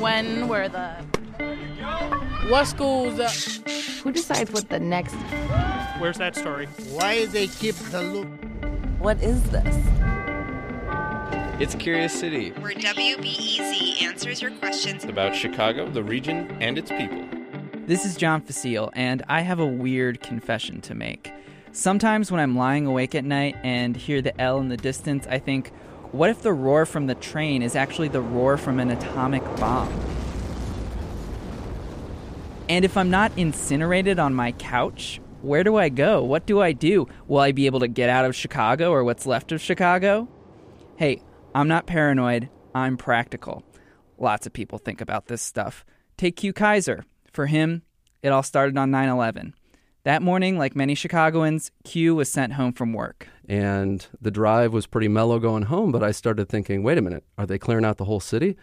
when were the what schools? Uh, Who decides what the next? Where's that story? Why do they keep the loop? What is this? It's Curious City. Where WBEZ answers your questions about Chicago, the region, and its people. This is John Fecile, and I have a weird confession to make. Sometimes when I'm lying awake at night and hear the L in the distance, I think, what if the roar from the train is actually the roar from an atomic bomb? And if I'm not incinerated on my couch, where do I go? What do I do? Will I be able to get out of Chicago or what's left of Chicago? Hey, I'm not paranoid, I'm practical. Lots of people think about this stuff. Take Hugh Kaiser. For him, it all started on 9 11. That morning, like many Chicagoans, Hugh was sent home from work. And the drive was pretty mellow going home, but I started thinking, wait a minute, are they clearing out the whole city?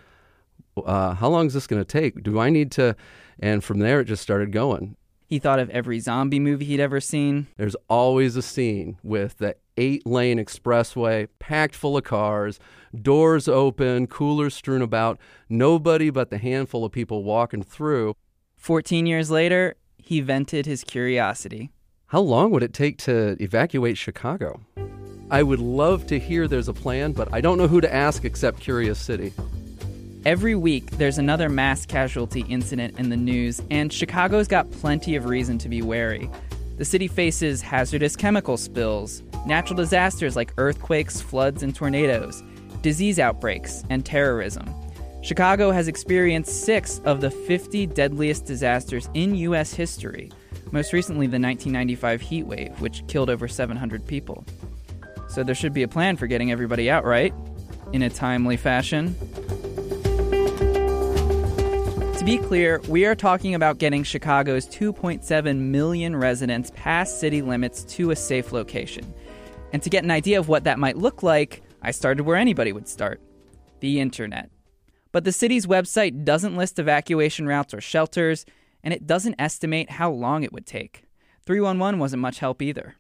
Uh, how long is this going to take? Do I need to? And from there, it just started going. He thought of every zombie movie he'd ever seen. There's always a scene with the eight lane expressway packed full of cars, doors open, coolers strewn about, nobody but the handful of people walking through. 14 years later, he vented his curiosity. How long would it take to evacuate Chicago? I would love to hear there's a plan, but I don't know who to ask except Curious City. Every week, there's another mass casualty incident in the news, and Chicago's got plenty of reason to be wary. The city faces hazardous chemical spills, natural disasters like earthquakes, floods, and tornadoes, disease outbreaks, and terrorism. Chicago has experienced six of the 50 deadliest disasters in U.S. history, most recently the 1995 heat wave, which killed over 700 people. So there should be a plan for getting everybody out, right? In a timely fashion. To be clear, we are talking about getting Chicago's 2.7 million residents past city limits to a safe location. And to get an idea of what that might look like, I started where anybody would start the internet. But the city's website doesn't list evacuation routes or shelters, and it doesn't estimate how long it would take. 311 wasn't much help either.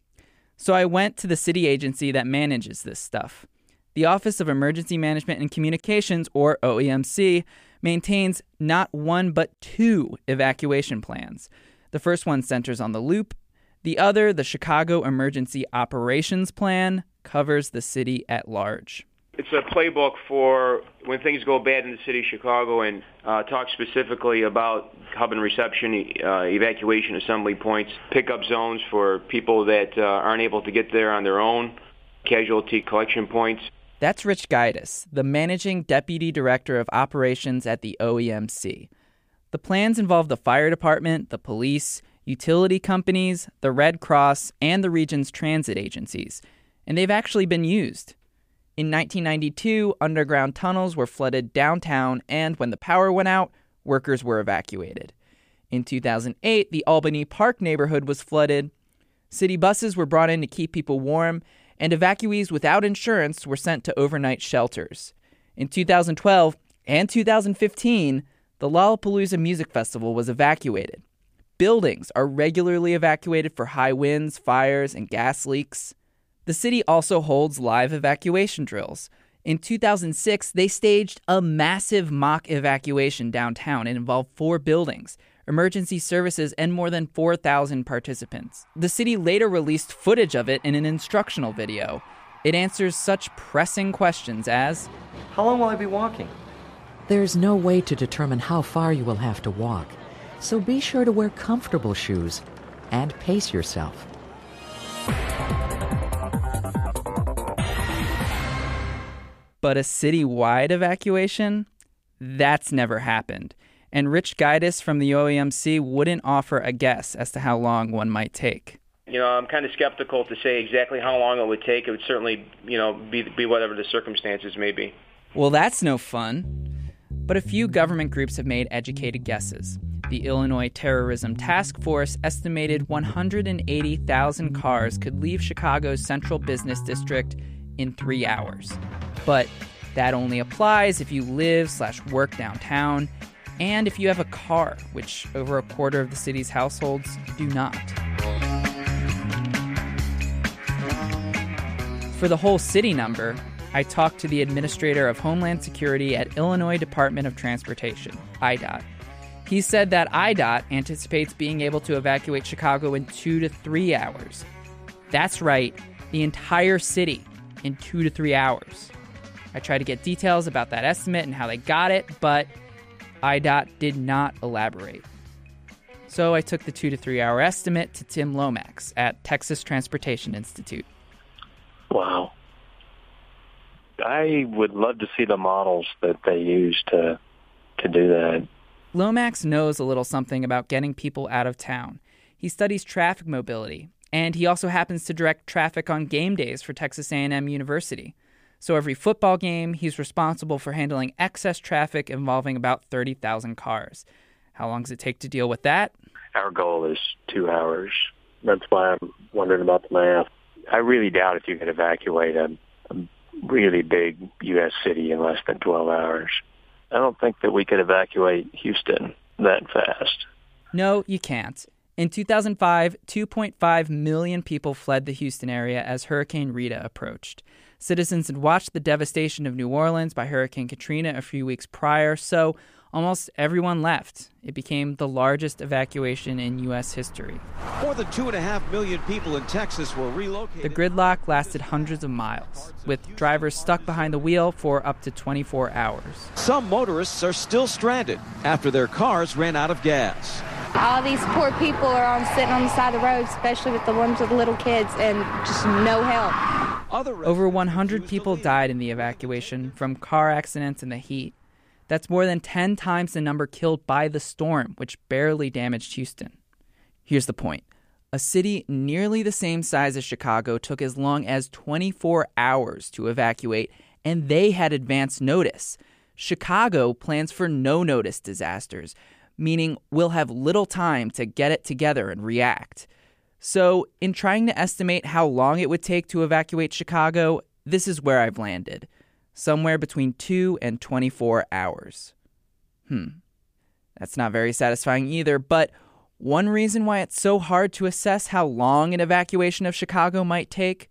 So I went to the city agency that manages this stuff. The Office of Emergency Management and Communications, or OEMC, maintains not one but two evacuation plans. The first one centers on the loop, the other, the Chicago Emergency Operations Plan, covers the city at large. It's a playbook for when things go bad in the city of Chicago and uh, talk specifically about hub and reception, uh, evacuation assembly points, pickup zones for people that uh, aren't able to get there on their own, casualty collection points. That's Rich Guidice, the managing deputy director of operations at the OEMC. The plans involve the fire department, the police, utility companies, the Red Cross, and the region's transit agencies, and they've actually been used. In 1992, underground tunnels were flooded downtown, and when the power went out, workers were evacuated. In 2008, the Albany Park neighborhood was flooded. City buses were brought in to keep people warm, and evacuees without insurance were sent to overnight shelters. In 2012 and 2015, the Lollapalooza Music Festival was evacuated. Buildings are regularly evacuated for high winds, fires, and gas leaks. The city also holds live evacuation drills. In 2006, they staged a massive mock evacuation downtown. It involved four buildings, emergency services, and more than 4,000 participants. The city later released footage of it in an instructional video. It answers such pressing questions as How long will I be walking? There's no way to determine how far you will have to walk, so be sure to wear comfortable shoes and pace yourself. But a citywide evacuation? That's never happened. And Rich Guidice from the OEMC wouldn't offer a guess as to how long one might take. You know, I'm kind of skeptical to say exactly how long it would take. It would certainly, you know, be, be whatever the circumstances may be. Well, that's no fun. But a few government groups have made educated guesses. The Illinois Terrorism Task Force estimated 180,000 cars could leave Chicago's central business district in three hours. But that only applies if you live slash work downtown and if you have a car, which over a quarter of the city's households do not. For the whole city number, I talked to the administrator of Homeland Security at Illinois Department of Transportation, IDOT. He said that IDOT anticipates being able to evacuate Chicago in two to three hours. That's right, the entire city in two to three hours. I tried to get details about that estimate and how they got it, but IDOT did not elaborate. So I took the two to three hour estimate to Tim Lomax at Texas Transportation Institute. Wow. I would love to see the models that they use to to do that. Lomax knows a little something about getting people out of town. He studies traffic mobility, and he also happens to direct traffic on game days for Texas A&M University. So every football game, he's responsible for handling excess traffic involving about 30,000 cars. How long does it take to deal with that? Our goal is two hours. That's why I'm wondering about the math. I really doubt if you could evacuate a, a really big U.S. city in less than 12 hours. I don't think that we could evacuate Houston that fast. No, you can't. In 2005, 2.5 million people fled the Houston area as Hurricane Rita approached. Citizens had watched the devastation of New Orleans by Hurricane Katrina a few weeks prior, so almost everyone left. It became the largest evacuation in U.S. history. More than two and a half million people in Texas were relocated. The gridlock lasted hundreds of miles, with drivers stuck behind the wheel for up to 24 hours. Some motorists are still stranded after their cars ran out of gas. All these poor people are on sitting on the side of the road, especially with the ones with little kids, and just no help. Over 100 people died in the evacuation from car accidents and the heat. That's more than 10 times the number killed by the storm, which barely damaged Houston. Here's the point a city nearly the same size as Chicago took as long as 24 hours to evacuate, and they had advance notice. Chicago plans for no notice disasters, meaning we'll have little time to get it together and react. So, in trying to estimate how long it would take to evacuate Chicago, this is where I've landed somewhere between 2 and 24 hours. Hmm. That's not very satisfying either, but one reason why it's so hard to assess how long an evacuation of Chicago might take,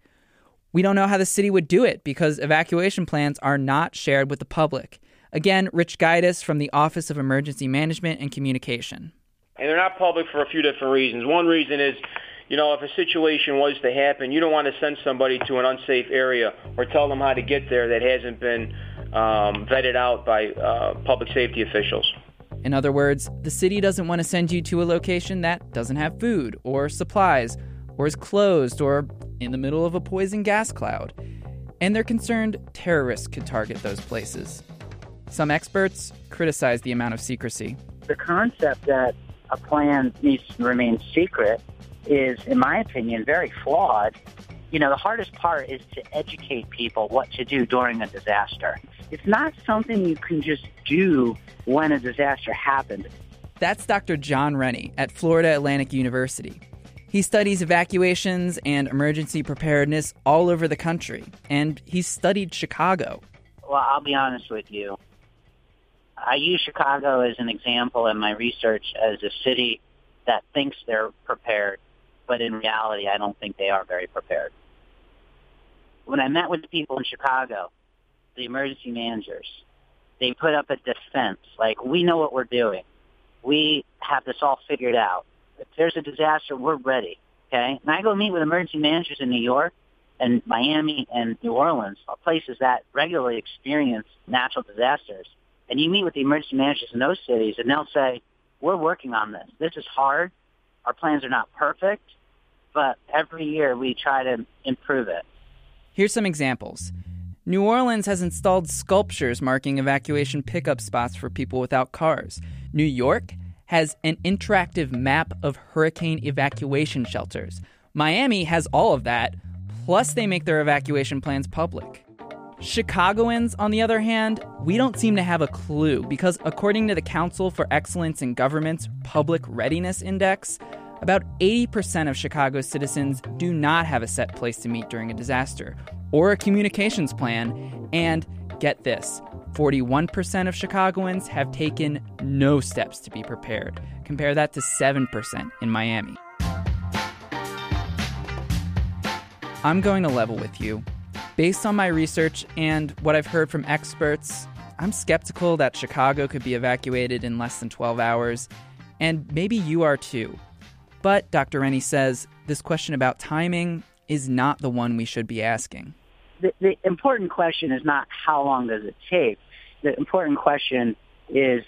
we don't know how the city would do it because evacuation plans are not shared with the public. Again, Rich Guidice from the Office of Emergency Management and Communication. And they're not public for a few different reasons. One reason is you know, if a situation was to happen, you don't want to send somebody to an unsafe area or tell them how to get there that hasn't been um, vetted out by uh, public safety officials. In other words, the city doesn't want to send you to a location that doesn't have food or supplies or is closed or in the middle of a poison gas cloud. And they're concerned terrorists could target those places. Some experts criticize the amount of secrecy. The concept that a plan needs to remain secret is, in my opinion, very flawed. You know, the hardest part is to educate people what to do during a disaster. It's not something you can just do when a disaster happens. That's Dr. John Renne at Florida Atlantic University. He studies evacuations and emergency preparedness all over the country, and he's studied Chicago. Well, I'll be honest with you. I use Chicago as an example in my research as a city that thinks they're prepared but in reality, I don't think they are very prepared. When I met with people in Chicago, the emergency managers, they put up a defense like, we know what we're doing. We have this all figured out. If there's a disaster, we're ready. Okay? And I go meet with emergency managers in New York and Miami and New Orleans, places that regularly experience natural disasters. And you meet with the emergency managers in those cities and they'll say, we're working on this. This is hard. Our plans are not perfect but every year we try to improve it. Here's some examples. New Orleans has installed sculptures marking evacuation pickup spots for people without cars. New York has an interactive map of hurricane evacuation shelters. Miami has all of that, plus, they make their evacuation plans public. Chicagoans, on the other hand, we don't seem to have a clue because, according to the Council for Excellence in Government's Public Readiness Index, about 80% of Chicago's citizens do not have a set place to meet during a disaster or a communications plan, and get this 41% of Chicagoans have taken no steps to be prepared. Compare that to 7% in Miami. I'm going to level with you. Based on my research and what I've heard from experts, I'm skeptical that Chicago could be evacuated in less than 12 hours, and maybe you are too. But Dr. Renne says this question about timing is not the one we should be asking. The, the important question is not how long does it take. The important question is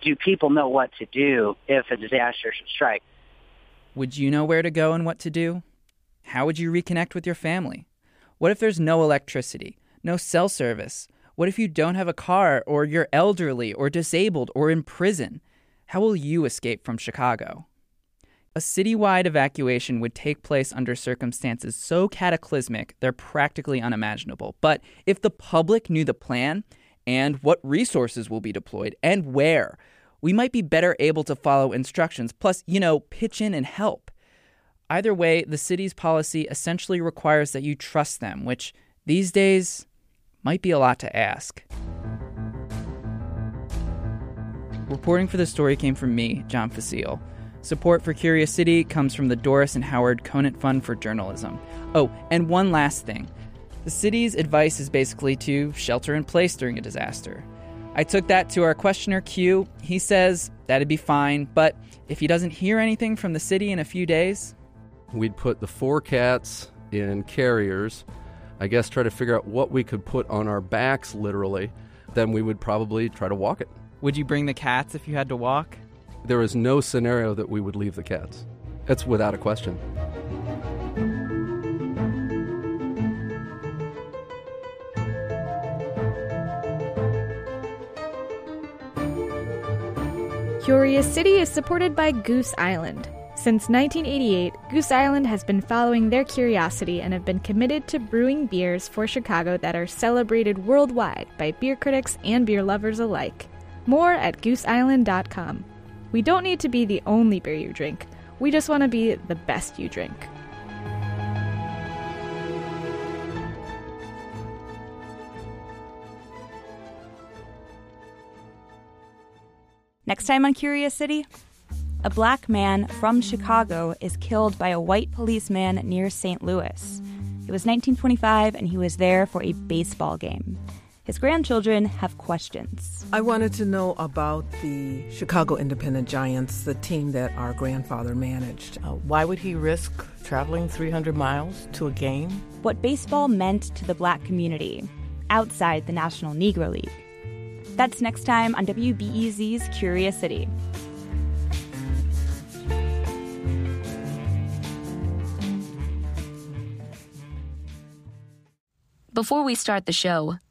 do people know what to do if a disaster should strike? Would you know where to go and what to do? How would you reconnect with your family? What if there's no electricity, no cell service? What if you don't have a car, or you're elderly, or disabled, or in prison? How will you escape from Chicago? A citywide evacuation would take place under circumstances so cataclysmic they're practically unimaginable. But if the public knew the plan and what resources will be deployed and where, we might be better able to follow instructions, plus, you know, pitch in and help. Either way, the city's policy essentially requires that you trust them, which these days might be a lot to ask. Reporting for the story came from me, John Fecile. Support for Curious City comes from the Doris and Howard Conant Fund for Journalism. Oh, and one last thing. The city's advice is basically to shelter in place during a disaster. I took that to our questioner Hugh. He says that'd be fine, but if he doesn't hear anything from the city in a few days, we'd put the four cats in carriers. I guess try to figure out what we could put on our backs, literally. Then we would probably try to walk it. Would you bring the cats if you had to walk? There is no scenario that we would leave the cats. It's without a question. Curious City is supported by Goose Island. Since 1988, Goose Island has been following their curiosity and have been committed to brewing beers for Chicago that are celebrated worldwide by beer critics and beer lovers alike. More at gooseisland.com. We don't need to be the only beer you drink, we just want to be the best you drink. Next time on Curious City, a black man from Chicago is killed by a white policeman near St. Louis. It was 1925, and he was there for a baseball game. His grandchildren have questions. I wanted to know about the Chicago Independent Giants, the team that our grandfather managed. Uh, why would he risk traveling 300 miles to a game? What baseball meant to the black community outside the National Negro League. That's next time on WBEZ's Curious City. Before we start the show,